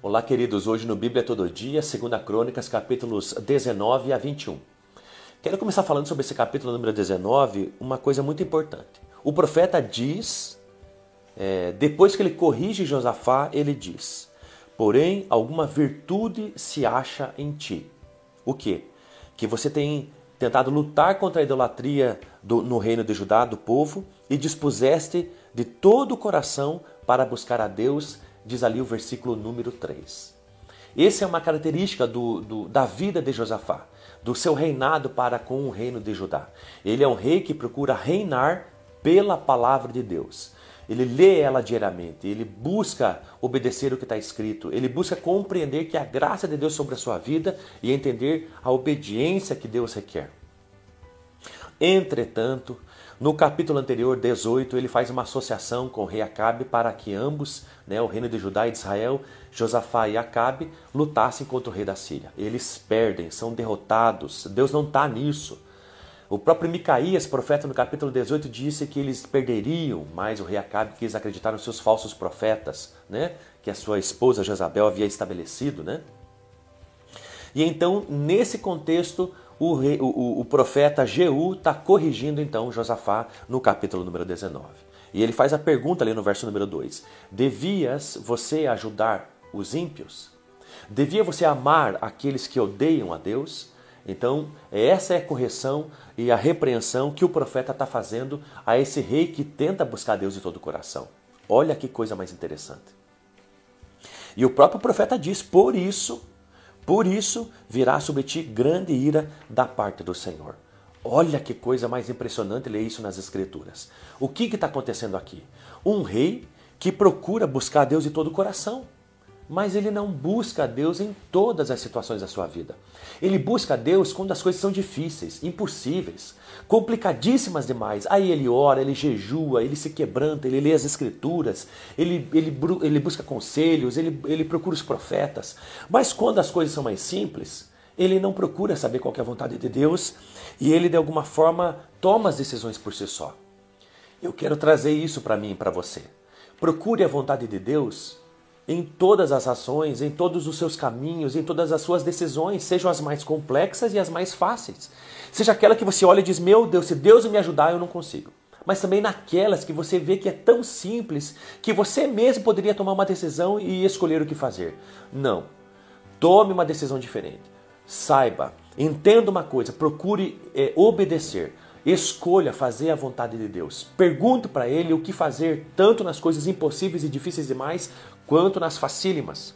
Olá, queridos. Hoje no Bíblia Todo Dia, 2 Crônicas, capítulos 19 a 21. Quero começar falando sobre esse capítulo número 19, uma coisa muito importante. O profeta diz, é, depois que ele corrige Josafá, ele diz: Porém, alguma virtude se acha em ti. O que? Que você tem tentado lutar contra a idolatria do, no reino de Judá, do povo, e dispuseste de todo o coração para buscar a Deus, diz ali o versículo número 3. Essa é uma característica do, do, da vida de Josafá, do seu reinado para com o reino de Judá. Ele é um rei que procura reinar pela palavra de Deus. Ele lê ela diariamente, ele busca obedecer o que está escrito, ele busca compreender que a graça de Deus sobre a sua vida e entender a obediência que Deus requer. Entretanto, no capítulo anterior, 18, ele faz uma associação com o rei Acabe para que ambos, né, o reino de Judá e de Israel, Josafá e Acabe, lutassem contra o rei da Síria. Eles perdem, são derrotados. Deus não está nisso. O próprio Micaías, profeta, no capítulo 18, disse que eles perderiam, mas o rei Acabe quis acreditar nos seus falsos profetas, né, que a sua esposa Jezabel havia estabelecido. Né? E então, nesse contexto, o, rei, o, o profeta Jeú está corrigindo então Josafá no capítulo número 19. E ele faz a pergunta ali no verso número 2: Devias você ajudar os ímpios? Devia você amar aqueles que odeiam a Deus? Então, essa é a correção e a repreensão que o profeta está fazendo a esse rei que tenta buscar Deus de todo o coração. Olha que coisa mais interessante. E o próprio profeta diz: Por isso por isso virá sobre ti grande ira da parte do Senhor. Olha que coisa mais impressionante ler isso nas Escrituras. O que está acontecendo aqui? Um rei que procura buscar Deus de todo o coração mas ele não busca a Deus em todas as situações da sua vida. Ele busca a Deus quando as coisas são difíceis, impossíveis, complicadíssimas demais. Aí ele ora, ele jejua, ele se quebranta, ele lê as escrituras, ele, ele, ele busca conselhos, ele, ele procura os profetas. Mas quando as coisas são mais simples, ele não procura saber qual é a vontade de Deus e ele de alguma forma toma as decisões por si só. Eu quero trazer isso para mim e para você. Procure a vontade de Deus em todas as ações, em todos os seus caminhos, em todas as suas decisões, sejam as mais complexas e as mais fáceis. Seja aquela que você olha e diz: Meu Deus, se Deus me ajudar, eu não consigo. Mas também naquelas que você vê que é tão simples que você mesmo poderia tomar uma decisão e escolher o que fazer. Não. Tome uma decisão diferente. Saiba, entenda uma coisa, procure é, obedecer. Escolha fazer a vontade de Deus. Pergunte para Ele o que fazer, tanto nas coisas impossíveis e difíceis demais, quanto nas facílimas.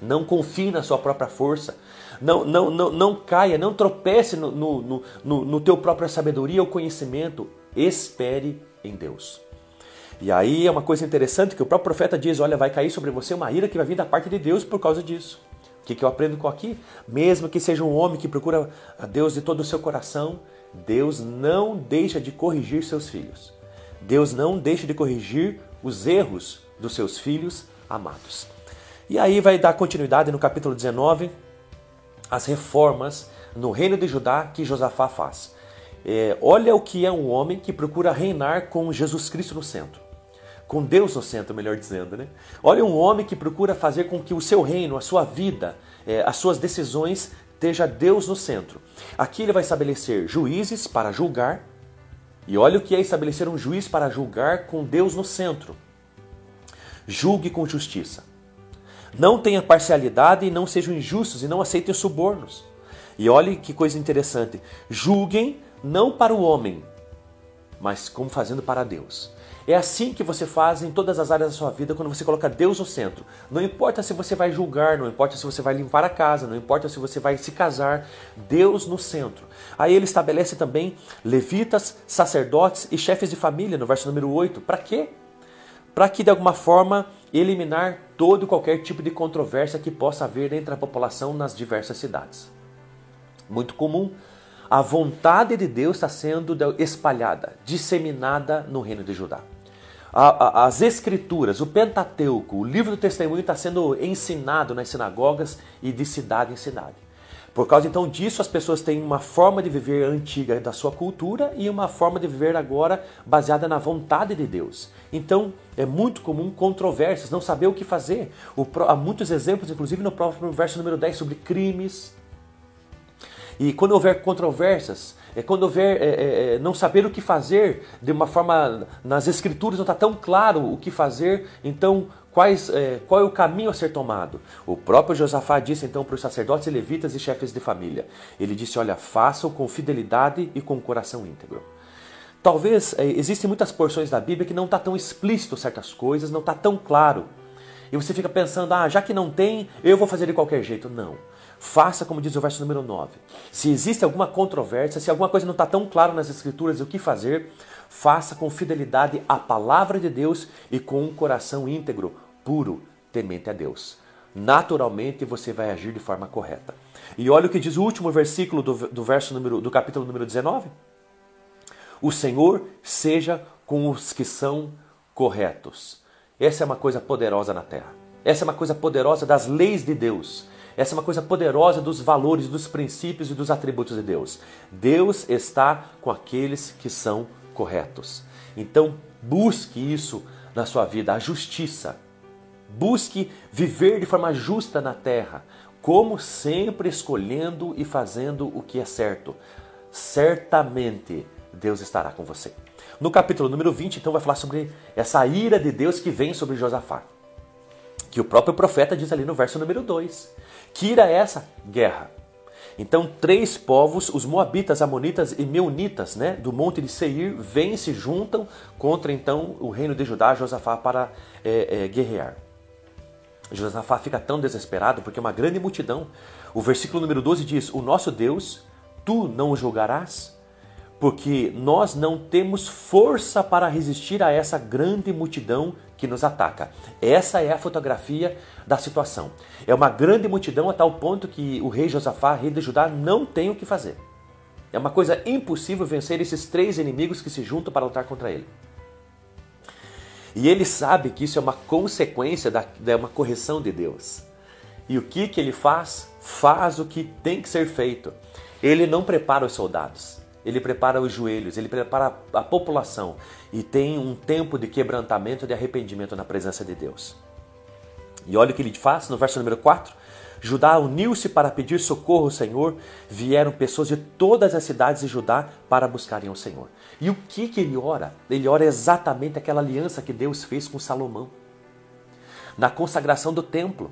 Não confie na sua própria força. Não, não, não, não caia, não tropece no, no, no, no teu própria sabedoria ou conhecimento. Espere em Deus. E aí é uma coisa interessante que o próprio profeta diz: olha, vai cair sobre você uma ira que vai vir da parte de Deus por causa disso. O que, que eu aprendo com aqui? Mesmo que seja um homem que procura a Deus de todo o seu coração, Deus não deixa de corrigir seus filhos. Deus não deixa de corrigir os erros dos seus filhos amados. E aí vai dar continuidade no capítulo 19, as reformas no reino de Judá que Josafá faz. É, olha o que é um homem que procura reinar com Jesus Cristo no centro. Com Deus no centro, melhor dizendo, né? Olha um homem que procura fazer com que o seu reino, a sua vida, é, as suas decisões esteja Deus no centro. Aqui ele vai estabelecer juízes para julgar. E olha o que é estabelecer um juiz para julgar com Deus no centro. Julgue com justiça. Não tenha parcialidade e não sejam injustos e não aceitem subornos. E olhe que coisa interessante. Julguem não para o homem, mas como fazendo para Deus. É assim que você faz em todas as áreas da sua vida quando você coloca Deus no centro. Não importa se você vai julgar, não importa se você vai limpar a casa, não importa se você vai se casar, Deus no centro. Aí ele estabelece também levitas, sacerdotes e chefes de família no verso número 8. Para quê? Para que de alguma forma eliminar todo e qualquer tipo de controvérsia que possa haver entre a população nas diversas cidades. Muito comum a vontade de Deus está sendo espalhada, disseminada no reino de Judá as escrituras, o Pentateuco, o livro do testemunho está sendo ensinado nas sinagogas e de cidade em cidade. Por causa então disso, as pessoas têm uma forma de viver antiga da sua cultura e uma forma de viver agora baseada na vontade de Deus. Então, é muito comum controvérsias, não saber o que fazer. O, há muitos exemplos, inclusive no próprio verso número 10, sobre crimes. E quando houver controvérsias, é quando houver é, é, é, não saber o que fazer de uma forma nas escrituras não está tão claro o que fazer, então quais, é, qual é o caminho a ser tomado? O próprio Josafá disse então para os sacerdotes, levitas e chefes de família. Ele disse: Olha, façam com fidelidade e com coração íntegro. Talvez é, existem muitas porções da Bíblia que não está tão explícito certas coisas, não está tão claro. E você fica pensando, ah, já que não tem, eu vou fazer de qualquer jeito. Não. Faça como diz o verso número 9. Se existe alguma controvérsia, se alguma coisa não está tão claro nas Escrituras o que fazer, faça com fidelidade a palavra de Deus e com um coração íntegro, puro, temente a Deus. Naturalmente você vai agir de forma correta. E olha o que diz o último versículo do, do verso número, do capítulo número 19. O Senhor seja com os que são corretos. Essa é uma coisa poderosa na terra. Essa é uma coisa poderosa das leis de Deus. Essa é uma coisa poderosa dos valores, dos princípios e dos atributos de Deus. Deus está com aqueles que são corretos. Então, busque isso na sua vida, a justiça, Busque viver de forma justa na terra, como sempre escolhendo e fazendo o que é certo. Certamente Deus estará com você. No capítulo número 20, então, vai falar sobre essa ira de Deus que vem sobre Josafá. Que o próprio profeta diz ali no verso número 2. Que é essa? Guerra. Então, três povos, os Moabitas, Amonitas e Meunitas, né, do monte de Seir, vêm se juntam contra então o reino de Judá, Josafá, para é, é, guerrear. Josafá fica tão desesperado porque uma grande multidão. O versículo número 12 diz: O nosso Deus, tu não o julgarás? Porque nós não temos força para resistir a essa grande multidão que nos ataca. Essa é a fotografia da situação. É uma grande multidão a tal ponto que o rei Josafá, rei de Judá, não tem o que fazer. É uma coisa impossível vencer esses três inimigos que se juntam para lutar contra ele. E ele sabe que isso é uma consequência da, uma correção de Deus. E o que, que ele faz? Faz o que tem que ser feito. Ele não prepara os soldados, ele prepara os joelhos, ele prepara a população e tem um tempo de quebrantamento, de arrependimento na presença de Deus. E olha o que ele faz no verso número 4. Judá uniu-se para pedir socorro ao Senhor, vieram pessoas de todas as cidades de Judá para buscarem o Senhor. E o que, que ele ora? Ele ora exatamente aquela aliança que Deus fez com Salomão. Na consagração do templo.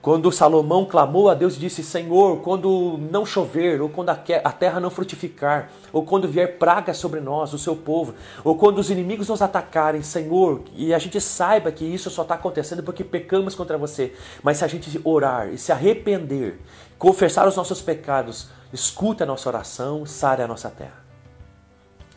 Quando Salomão clamou a Deus e disse: Senhor, quando não chover, ou quando a terra não frutificar, ou quando vier praga sobre nós, o seu povo, ou quando os inimigos nos atacarem, Senhor, e a gente saiba que isso só está acontecendo porque pecamos contra você, mas se a gente orar e se arrepender, confessar os nossos pecados, escuta a nossa oração, sare a nossa terra.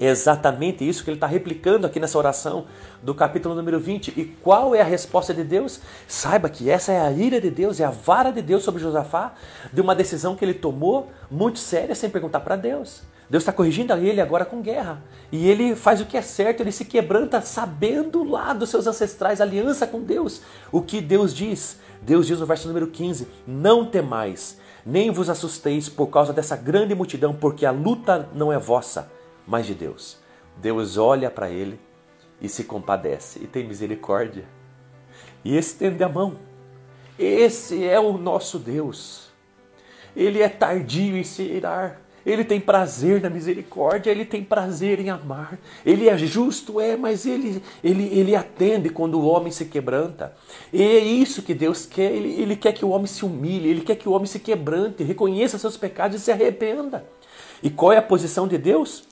É exatamente isso que ele está replicando aqui nessa oração do capítulo número 20. E qual é a resposta de Deus? Saiba que essa é a ira de Deus, é a vara de Deus sobre Josafá, de uma decisão que ele tomou muito séria sem perguntar para Deus. Deus está corrigindo ele agora com guerra. E ele faz o que é certo, ele se quebranta sabendo lá dos seus ancestrais, aliança com Deus. O que Deus diz? Deus diz no verso número 15: Não temais, nem vos assusteis por causa dessa grande multidão, porque a luta não é vossa mas de Deus. Deus olha para ele e se compadece e tem misericórdia e estende a mão. Esse é o nosso Deus. Ele é tardio em se irar. Ele tem prazer na misericórdia, ele tem prazer em amar. Ele é justo, é, mas ele, ele, ele atende quando o homem se quebranta. E é isso que Deus quer. Ele, ele quer que o homem se humilhe, ele quer que o homem se quebrante, reconheça seus pecados e se arrependa. E qual é a posição de Deus?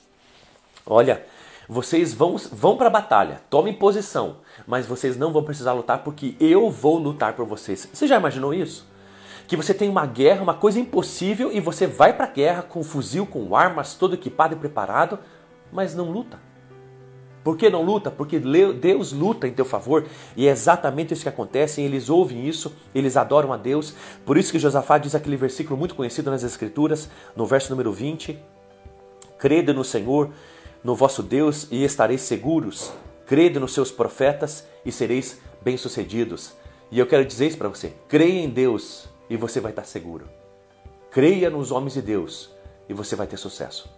Olha, vocês vão, vão para a batalha, tomem posição, mas vocês não vão precisar lutar porque eu vou lutar por vocês. Você já imaginou isso? Que você tem uma guerra, uma coisa impossível, e você vai para a guerra com fuzil, com armas, todo equipado e preparado, mas não luta. Por que não luta? Porque Deus luta em teu favor e é exatamente isso que acontece. Eles ouvem isso, eles adoram a Deus. Por isso que Josafá diz aquele versículo muito conhecido nas Escrituras, no verso número 20: Crede no Senhor no vosso Deus e estareis seguros. Crede nos seus profetas e sereis bem-sucedidos. E eu quero dizer isso para você: creia em Deus e você vai estar seguro. Creia nos homens de Deus e você vai ter sucesso.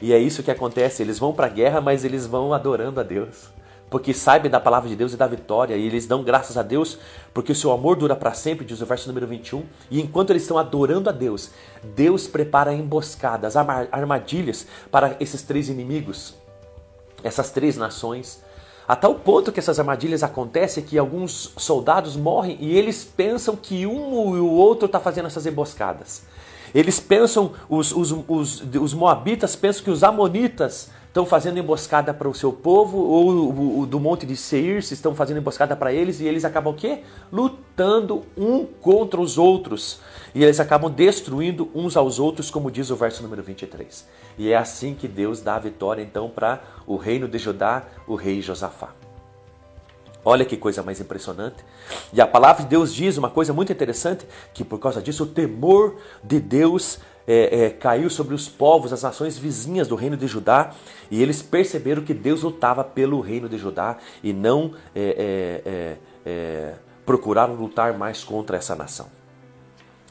E é isso que acontece. Eles vão para a guerra, mas eles vão adorando a Deus. Porque sabem da palavra de Deus e da vitória. E eles dão graças a Deus, porque o seu amor dura para sempre, diz o verso número 21. E enquanto eles estão adorando a Deus, Deus prepara emboscadas, armadilhas para esses três inimigos, essas três nações. A tal ponto que essas armadilhas acontecem que alguns soldados morrem e eles pensam que um e o outro está fazendo essas emboscadas. Eles pensam, os, os, os, os moabitas pensam que os amonitas estão fazendo emboscada para o seu povo, ou o, do monte de Seir se estão fazendo emboscada para eles, e eles acabam o quê? Lutando um contra os outros. E eles acabam destruindo uns aos outros, como diz o verso número 23. E é assim que Deus dá a vitória então para o reino de Judá, o rei Josafá. Olha que coisa mais impressionante. E a palavra de Deus diz uma coisa muito interessante: que por causa disso o temor de Deus é, é, caiu sobre os povos, as nações vizinhas do reino de Judá, e eles perceberam que Deus lutava pelo reino de Judá e não é, é, é, é procuraram lutar mais contra essa nação.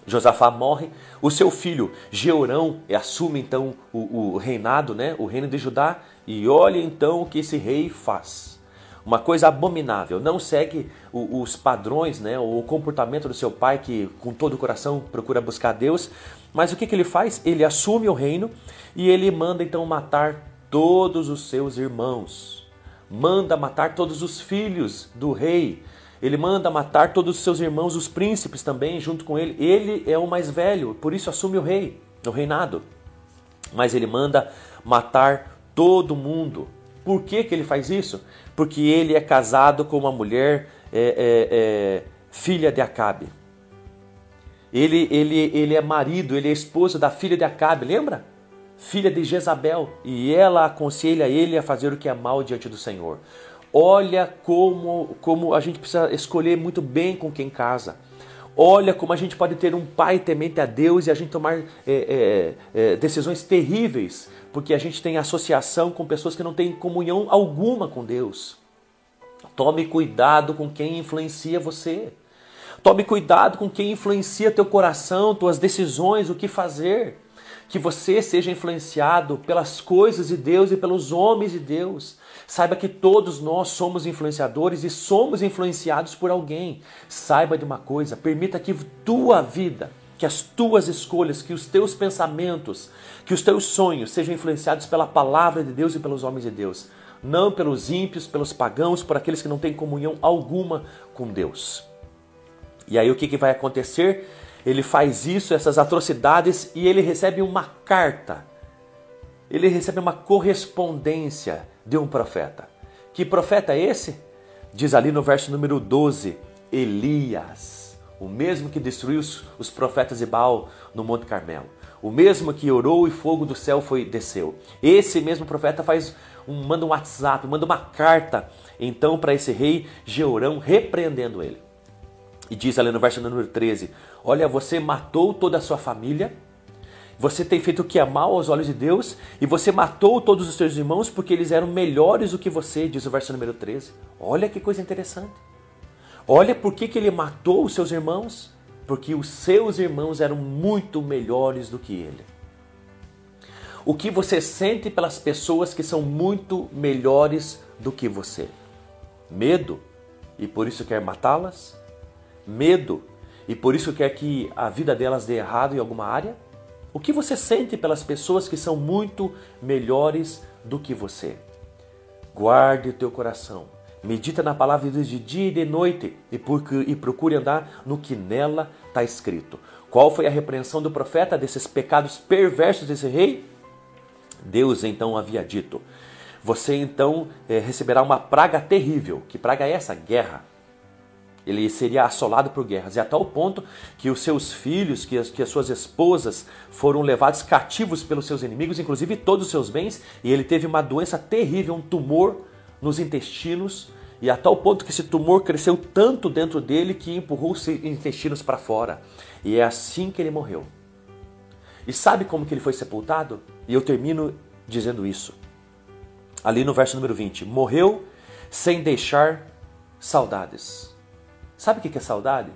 Josafá morre, o seu filho Georão assume então o, o reinado, né, o reino de Judá, e olha então o que esse rei faz uma coisa abominável, não segue os padrões, né, o comportamento do seu pai que com todo o coração procura buscar Deus, mas o que, que ele faz? Ele assume o reino e ele manda então matar todos os seus irmãos, manda matar todos os filhos do rei, ele manda matar todos os seus irmãos, os príncipes também, junto com ele. Ele é o mais velho, por isso assume o rei, o reinado. Mas ele manda matar todo mundo. Por que, que ele faz isso? Porque ele é casado com uma mulher é, é, é, filha de Acabe. Ele, ele, ele é marido, ele é esposo da filha de Acabe, lembra? Filha de Jezabel. E ela aconselha ele a fazer o que é mal diante do Senhor. Olha como, como a gente precisa escolher muito bem com quem casa. Olha como a gente pode ter um pai temente a Deus e a gente tomar é, é, é, decisões terríveis, porque a gente tem associação com pessoas que não têm comunhão alguma com Deus. Tome cuidado com quem influencia você. Tome cuidado com quem influencia teu coração, tuas decisões, o que fazer. Que você seja influenciado pelas coisas de Deus e pelos homens de Deus. Saiba que todos nós somos influenciadores e somos influenciados por alguém. Saiba de uma coisa, permita que tua vida, que as tuas escolhas, que os teus pensamentos, que os teus sonhos sejam influenciados pela palavra de Deus e pelos homens de Deus, não pelos ímpios, pelos pagãos, por aqueles que não têm comunhão alguma com Deus. E aí o que, que vai acontecer? Ele faz isso, essas atrocidades, e ele recebe uma carta. Ele recebe uma correspondência de um profeta. Que profeta é esse? Diz ali no verso número 12: Elias, o mesmo que destruiu os, profetas de Baal no Monte Carmelo, o mesmo que orou e fogo do céu foi desceu. Esse mesmo profeta faz um, manda um WhatsApp, manda uma carta então para esse rei Georão repreendendo ele. E diz ali no verso número 13: Olha, você matou toda a sua família você tem feito o que é mal aos olhos de Deus e você matou todos os seus irmãos porque eles eram melhores do que você, diz o verso número 13. Olha que coisa interessante. Olha por que, que ele matou os seus irmãos. Porque os seus irmãos eram muito melhores do que ele. O que você sente pelas pessoas que são muito melhores do que você? Medo e por isso quer matá-las? Medo e por isso quer que a vida delas dê errado em alguma área? O que você sente pelas pessoas que são muito melhores do que você? Guarde o teu coração. Medita na palavra de Deus de dia e de noite e procure andar no que nela está escrito. Qual foi a repreensão do profeta desses pecados perversos desse rei? Deus então havia dito: Você então é, receberá uma praga terrível. Que praga é essa? Guerra. Ele seria assolado por guerras, e a tal ponto que os seus filhos, que as, que as suas esposas foram levados cativos pelos seus inimigos, inclusive todos os seus bens, e ele teve uma doença terrível, um tumor nos intestinos, e a tal ponto que esse tumor cresceu tanto dentro dele que empurrou os intestinos para fora. E é assim que ele morreu. E sabe como que ele foi sepultado? E eu termino dizendo isso. Ali no verso número 20: Morreu sem deixar saudades. Sabe o que é saudade?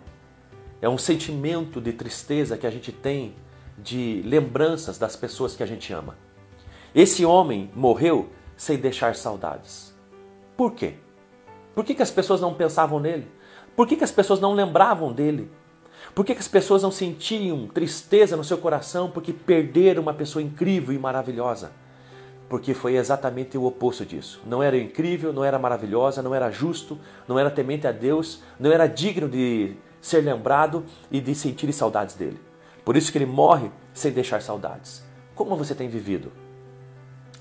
É um sentimento de tristeza que a gente tem de lembranças das pessoas que a gente ama. Esse homem morreu sem deixar saudades. Por quê? Por que, que as pessoas não pensavam nele? Por que, que as pessoas não lembravam dele? Por que, que as pessoas não sentiam tristeza no seu coração porque perderam uma pessoa incrível e maravilhosa? Porque foi exatamente o oposto disso. Não era incrível, não era maravilhosa, não era justo, não era temente a Deus, não era digno de ser lembrado e de sentir saudades dele. Por isso que ele morre sem deixar saudades. Como você tem vivido?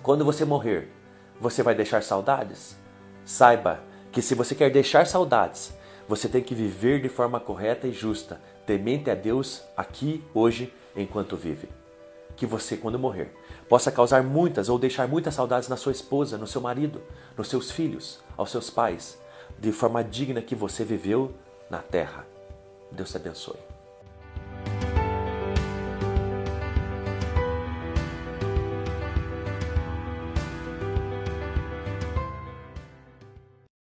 Quando você morrer, você vai deixar saudades? Saiba que se você quer deixar saudades, você tem que viver de forma correta e justa, temente a Deus aqui, hoje, enquanto vive. Que você, quando morrer, possa causar muitas ou deixar muitas saudades na sua esposa, no seu marido, nos seus filhos, aos seus pais, de forma digna que você viveu na terra. Deus te abençoe.